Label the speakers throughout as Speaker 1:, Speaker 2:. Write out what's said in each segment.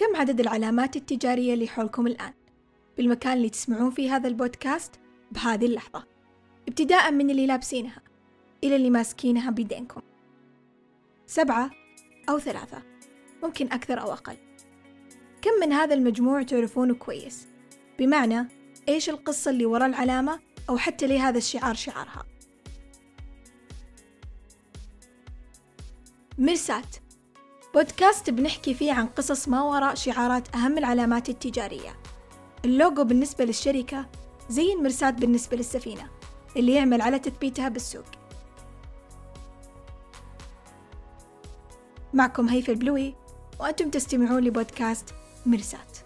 Speaker 1: كم عدد العلامات التجارية اللي حولكم الآن؟ بالمكان اللي تسمعون فيه هذا البودكاست بهذه اللحظة. ابتداء من اللي لابسينها إلى اللي ماسكينها بيدينكم سبعة أو ثلاثة ممكن أكثر أو أقل. كم من هذا المجموع تعرفونه كويس؟ بمعنى إيش القصة اللي وراء العلامة أو حتى ليه هذا الشعار شعارها؟ مرسات. بودكاست بنحكي فيه عن قصص ما وراء شعارات أهم العلامات التجارية. اللوجو بالنسبة للشركة زي المرسات بالنسبة للسفينة اللي يعمل على تثبيتها بالسوق. معكم هيفا البلوي وأنتم تستمعون لبودكاست مرسات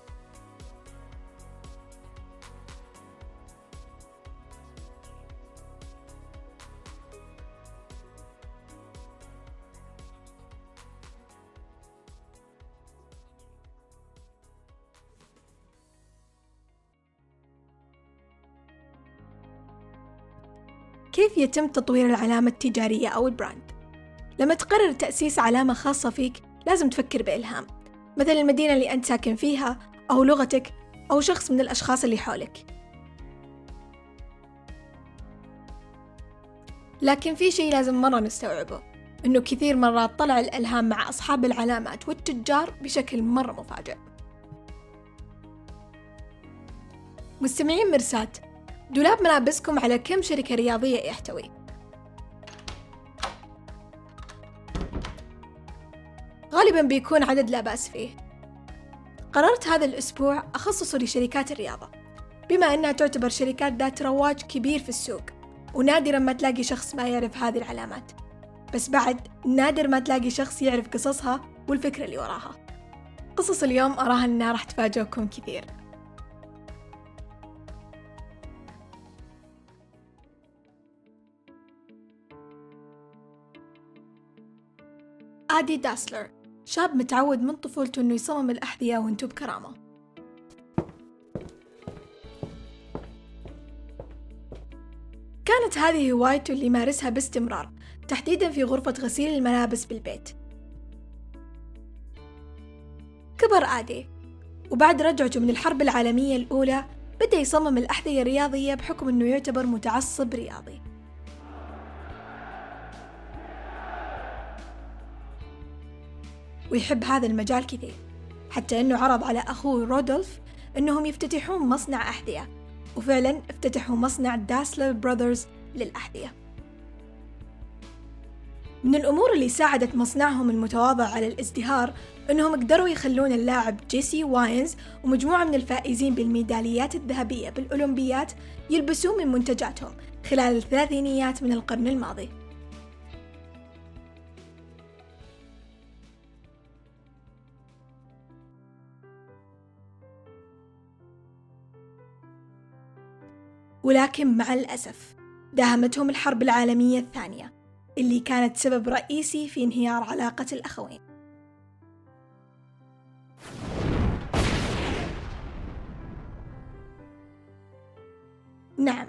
Speaker 1: يتم تطوير العلامة التجارية أو البراند؟ لما تقرر تأسيس علامة خاصة فيك لازم تفكر بإلهام. مثل المدينة اللي أنت ساكن فيها أو لغتك أو شخص من الأشخاص اللي حولك. لكن في شيء لازم مرة نستوعبه إنه كثير مرات طلع الإلهام مع أصحاب العلامات والتجار بشكل مرة مفاجئ. مستمعين مرسات دولاب ملابسكم على كم شركة رياضية يحتوي؟ غالبا بيكون عدد لا بأس فيه. قررت هذا الأسبوع أخصصه لشركات الرياضة بما أنها تعتبر شركات ذات رواج كبير في السوق ونادرا ما تلاقي شخص ما يعرف هذه العلامات. بس بعد نادر ما تلاقي شخص يعرف قصصها والفكرة اللي وراها. قصص اليوم أراها أنها راح تفاجئكم كثير. آدي داسلر شاب متعود من طفولته إنه يصمم الأحذية وانتو بكرامة كانت هذه هوايته اللي يمارسها باستمرار تحديدا في غرفة غسيل الملابس بالبيت. كبر آدي وبعد رجعته من الحرب العالمية الأولى بدأ يصمم الأحذية الرياضية بحكم أنه يعتبر متعصب رياضي. ويحب هذا المجال كثير حتى أنه عرض على أخوه رودولف أنهم يفتتحون مصنع أحذية. وفعلا افتتحوا مصنع داسلر براذرز للأحذية. من الأمور اللي ساعدت مصنعهم المتواضع على الازدهار أنهم قدروا يخلون اللاعب جيسي واينز ومجموعة من الفائزين بالميداليات الذهبية بالأولمبيات يلبسون من منتجاتهم خلال الثلاثينيات من القرن الماضي. ولكن مع الأسف داهمتهم الحرب العالمية الثانية اللي كانت سبب رئيسي في انهيار علاقة الأخوين. نعم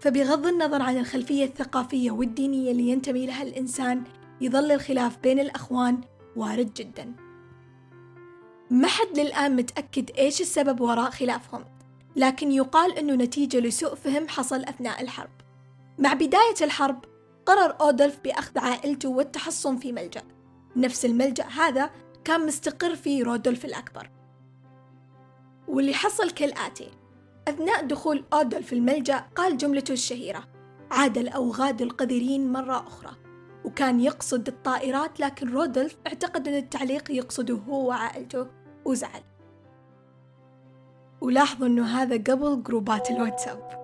Speaker 1: فبغض النظر عن الخلفية الثقافية والدينية اللي ينتمي لها الإنسان يظل الخلاف بين الأخوان وارد جدا. ما حد للآن متأكد إيش السبب وراء خلافهم. لكن يقال أنه نتيجة لسوء فهم حصل أثناء الحرب. مع بداية الحرب قرر أودلف بأخذ عائلته والتحصن في ملجأ. نفس الملجأ هذا كان مستقر فيه رودولف الأكبر. واللي حصل كالآتي. أثناء دخول أودلف الملجأ قال جملته الشهيرة عاد الأوغاد القذرين مرة أخرى. وكان يقصد الطائرات لكن رودولف اعتقد أن التعليق يقصده هو وعائلته وزعل. ولاحظوا أنه هذا قبل جروبات الواتساب.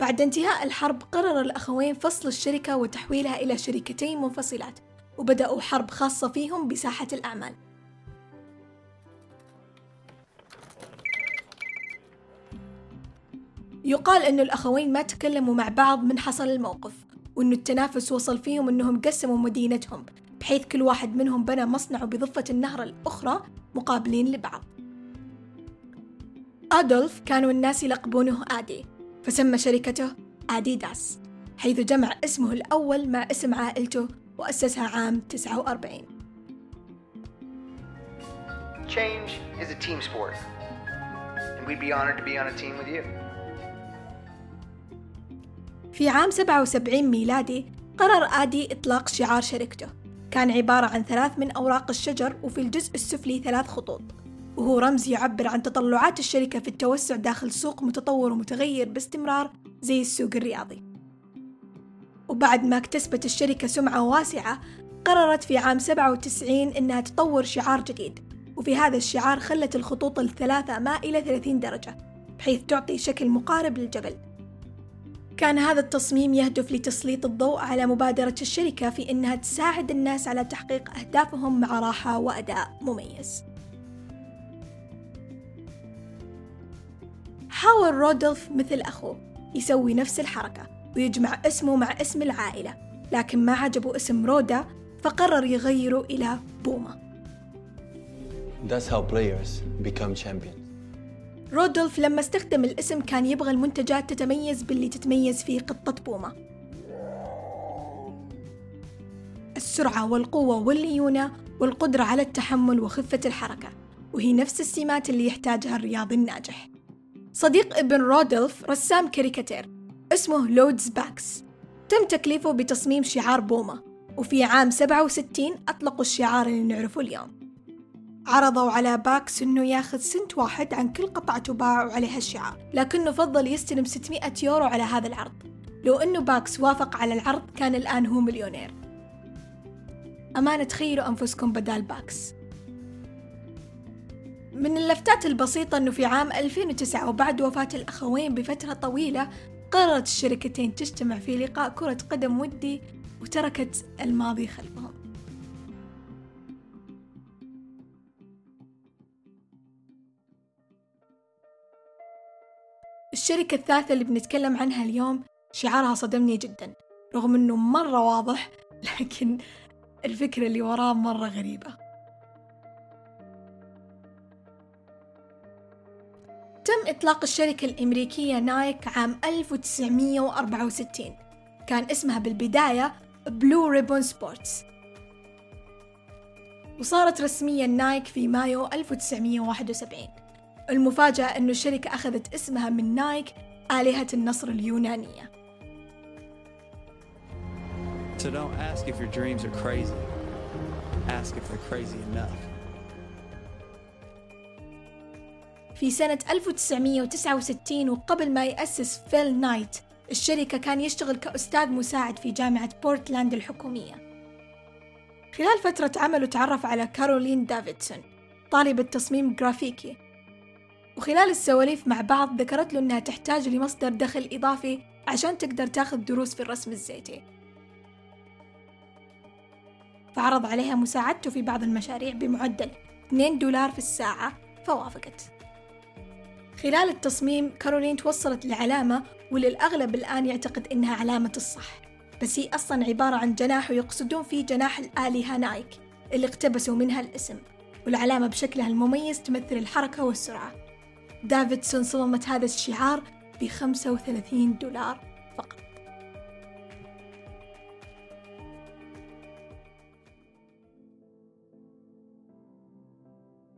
Speaker 1: بعد انتهاء الحرب قرر الأخوين فصل الشركة وتحويلها إلى شركتين منفصلات وبدأوا حرب خاصة فيهم بساحة الأعمال. يقال أن الأخوين ما تكلموا مع بعض من حصل الموقف وأن التنافس وصل فيهم أنهم قسموا مدينتهم. بحيث كل واحد منهم بنى مصنعه بضفة النهر الأخرى مقابلين لبعض أدولف كانوا الناس يلقبونه آدي فسمى شركته آديداس حيث جمع اسمه الأول مع اسم عائلته وأسسها عام 49
Speaker 2: Change is a team sport. And we'd be honored to be on a team with you.
Speaker 1: في عام 77 ميلادي قرر آدي إطلاق شعار شركته كان عبارة عن ثلاث من أوراق الشجر وفي الجزء السفلي ثلاث خطوط. وهو رمز يعبر عن تطلعات الشركة في التوسع داخل سوق متطور ومتغير باستمرار زي السوق الرياضي. وبعد ما اكتسبت الشركة سمعة واسعة قررت في عام 97 إنها تطور شعار جديد. وفي هذا الشعار خلت الخطوط الثلاثة مائلة 30 درجة بحيث تعطي شكل مقارب للجبل. كان هذا التصميم يهدف لتسليط الضوء على مبادرة الشركة في إنها تساعد الناس على تحقيق أهدافهم مع راحة وأداء مميز. حاول رودولف مثل أخوه يسوي نفس الحركة ويجمع اسمه مع اسم العائلة لكن ما عجبه اسم رودا فقرر يغيره إلى بوما
Speaker 3: That's how players become champions.
Speaker 1: رودولف لما استخدم الاسم كان يبغى المنتجات تتميز باللي تتميز فيه قطة بوما السرعة والقوة والليونة والقدرة على التحمل وخفة الحركة وهي نفس السمات اللي يحتاجها الرياضي الناجح. صديق ابن رودولف رسام كاريكاتير اسمه لوتز باكس. تم تكليفه بتصميم شعار بوما وفي عام 67 أطلقوا الشعار اللي نعرفه اليوم. عرضوا على باكس إنه ياخذ سنت واحد عن كل قطعة تباع وعليها الشعار لكنه فضل يستلم 600 يورو على هذا العرض. لو إنه باكس وافق على العرض كان الآن هو مليونير. أمانة تخيلوا أنفسكم بدال باكس. من اللفتات البسيطة أنه في عام 2009 وبعد وفاة الأخوين بفترة طويلة قررت الشركتين تجتمع في لقاء كرة قدم ودي وتركت الماضي خلفهم. الشركة الثالثة اللي بنتكلم عنها اليوم شعارها صدمني جدا رغم إنه مرة واضح لكن الفكرة اللي وراه مرة غريبة. تم إطلاق الشركة الأمريكية نايك عام 1964 كان اسمها بالبداية Blue Ribbon Sports وصارت رسميا نايك في مايو 1971 المفاجأة أنه الشركة أخذت اسمها من نايك آلهة النصر اليونانية
Speaker 4: So don't ask if your dreams are crazy. Ask if they're crazy enough.
Speaker 1: في سنة 1969 وقبل ما يأسس فيل نايت الشركة كان يشتغل كأستاذ مساعد في جامعة بورتلاند الحكومية خلال فترة عمله تعرف على كارولين دافيدسون طالبة تصميم جرافيكي وخلال السواليف مع بعض ذكرت له إنها تحتاج لمصدر دخل إضافي عشان تقدر تاخذ دروس في الرسم الزيتي. فعرض عليها مساعدته في بعض المشاريع بمعدل 2 دولار في الساعة فوافقت. خلال التصميم كارولين توصلت لعلامة وللأغلب الآن يعتقد إنها علامة الصح. بس هي أصلا عبارة عن جناح ويقصدون فيه جناح الآلهة نايك اللي اقتبسوا منها الاسم والعلامة بشكلها المميز تمثل الحركة والسرعة. دافيدسون صممت هذا الشعار ب 35 دولار فقط.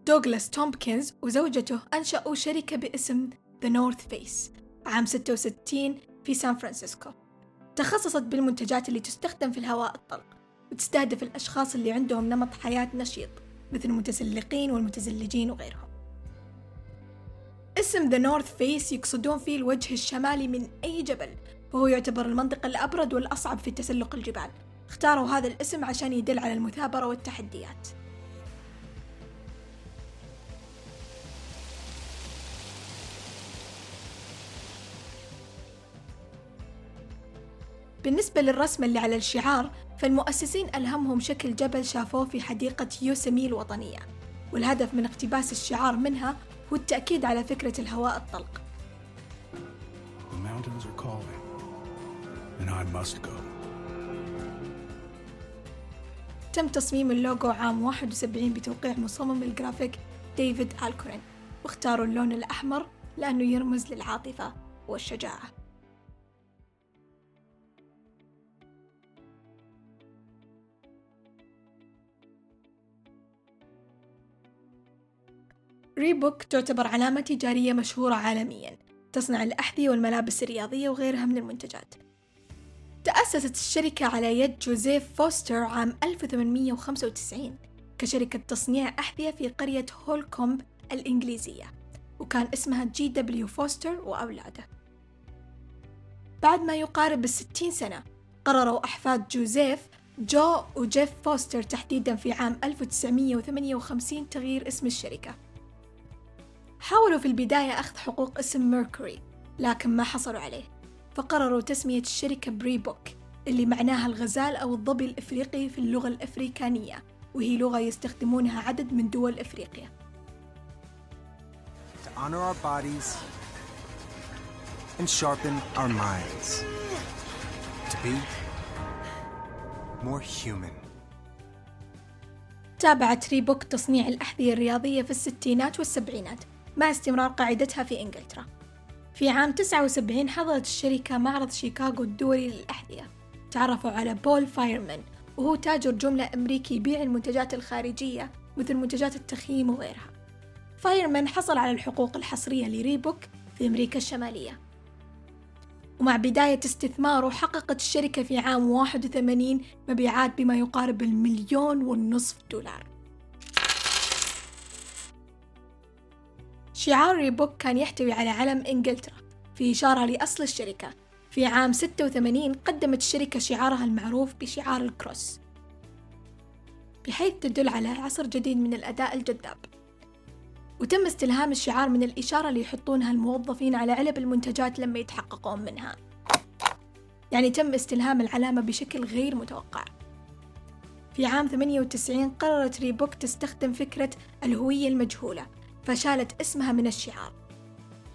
Speaker 1: دوغلاس تومبكنز وزوجته أنشأوا شركة باسم The North Face عام 66 في سان فرانسيسكو. تخصصت بالمنتجات اللي تستخدم في الهواء الطلق وتستهدف الأشخاص اللي عندهم نمط حياة نشيط مثل المتسلقين والمتزلجين وغيرهم. اسم The North Face يقصدون فيه الوجه الشمالي من أي جبل وهو يعتبر المنطقة الأبرد والأصعب في تسلق الجبال. اختاروا هذا الاسم عشان يدل على المثابرة والتحديات. بالنسبة للرسم اللي على الشعار فالمؤسسين ألهمهم شكل جبل شافوه في حديقة يوسمتي الوطنية والهدف من اقتباس الشعار منها هو التأكيد على فكرة الهواء الطلق. تم تصميم اللوجو عام 71 بتوقيع مصمم الجرافيك ديفيد ألكورن واختاروا اللون الأحمر لأنه يرمز للعاطفة والشجاعة ريبوك تعتبر علامة تجارية مشهورة عالميا تصنع الأحذية والملابس الرياضية وغيرها من المنتجات تأسست الشركة على يد جوزيف فوستر عام 1895 كشركة تصنيع أحذية في قرية هولكومب الإنجليزية وكان اسمها J.W. فوستر وأولاده. بعد ما يقارب الستين سنة قرروا أحفاد جوزيف جو وجيف فوستر تحديدا في عام 1958 تغيير اسم الشركة. حاولوا في البداية أخذ حقوق اسم ميركوري لكن ما حصلوا عليه فقرروا تسمية الشركة بريبوك اللي معناها الغزال أو الظبي الإفريقي في اللغة الأفريكانية وهي لغة يستخدمونها عدد من دول إفريقيا
Speaker 5: to honor our bodies and sharpen our minds. To be more human.
Speaker 1: تابعت ريبوك تصنيع الأحذية الرياضية في الستينات والسبعينات مع استمرار قاعدتها في إنجلترا. في عام 79 حضرت الشركة معرض شيكاغو الدولي للأحذية. تعرفوا على بول فايرمان وهو تاجر جملة أمريكي يبيع المنتجات الخارجية مثل منتجات التخييم وغيرها. فايرمان حصل على الحقوق الحصرية لريبوك في أمريكا الشمالية. ومع بداية استثماره حققت الشركة في عام 81 مبيعات بما يقارب المليون والنصف دولار. شعار ريبوك كان يحتوي على علم إنجلترا في إشارة لأصل الشركة. في عام 86 قدمت الشركة شعارها المعروف بشعار الكروس بحيث تدل على عصر جديد من الأداء الجذاب. وتم استلهام الشعار من الإشارة اللي يحطونها الموظفين على علب المنتجات لما يتحققون منها. يعني تم استلهام العلامة بشكل غير متوقع. في عام 98 قررت ريبوك تستخدم فكرة الهوية المجهولة. فشالت اسمها من الشعار.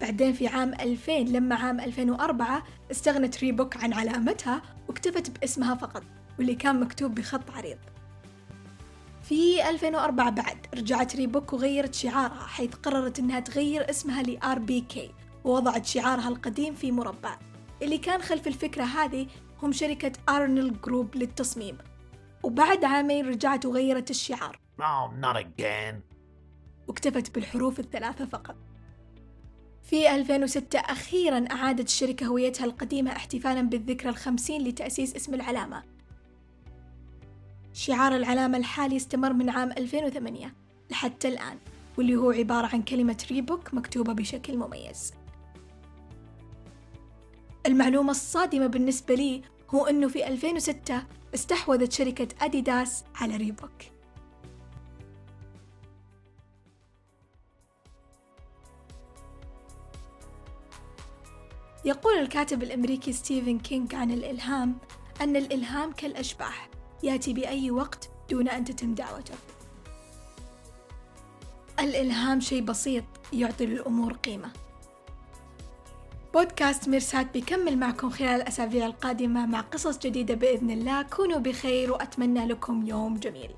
Speaker 1: بعدين في عام 2000 لما عام 2004 استغنت ريبوك عن علامتها واكتفت باسمها فقط واللي كان مكتوب بخط عريض. في 2004 بعد رجعت ريبوك وغيرت شعارها حيث قررت إنها تغير اسمها ل RBK ووضعت شعارها القديم في مربع. اللي كان خلف الفكرة هذه هم شركة Arnell Group للتصميم. وبعد عامين رجعت وغيرت الشعار.
Speaker 6: Oh, not again.
Speaker 1: واكتفت بالحروف الثلاثة فقط. في 2006 أخيرا أعادت الشركة هويتها القديمة احتفالا بالذكرى الخمسين لتأسيس اسم العلامة. شعار العلامة الحالي استمر من عام 2008 لحتى الآن واللي هو عبارة عن كلمة ريبوك مكتوبة بشكل مميز. المعلومة الصادمة بالنسبة لي هو أنه في 2006 استحوذت شركة أديداس على ريبوك. يقول الكاتب الأمريكي ستيفن كينغ عن الإلهام أن الإلهام كالأشباح يأتي بأي وقت دون أن تتم دعوته. الإلهام شيء بسيط يعطي للأمور قيمة. بودكاست ميرسات بيكمل معكم خلال الأسابيع القادمة مع قصص جديدة بإذن الله. كونوا بخير وأتمنى لكم يوم جميل.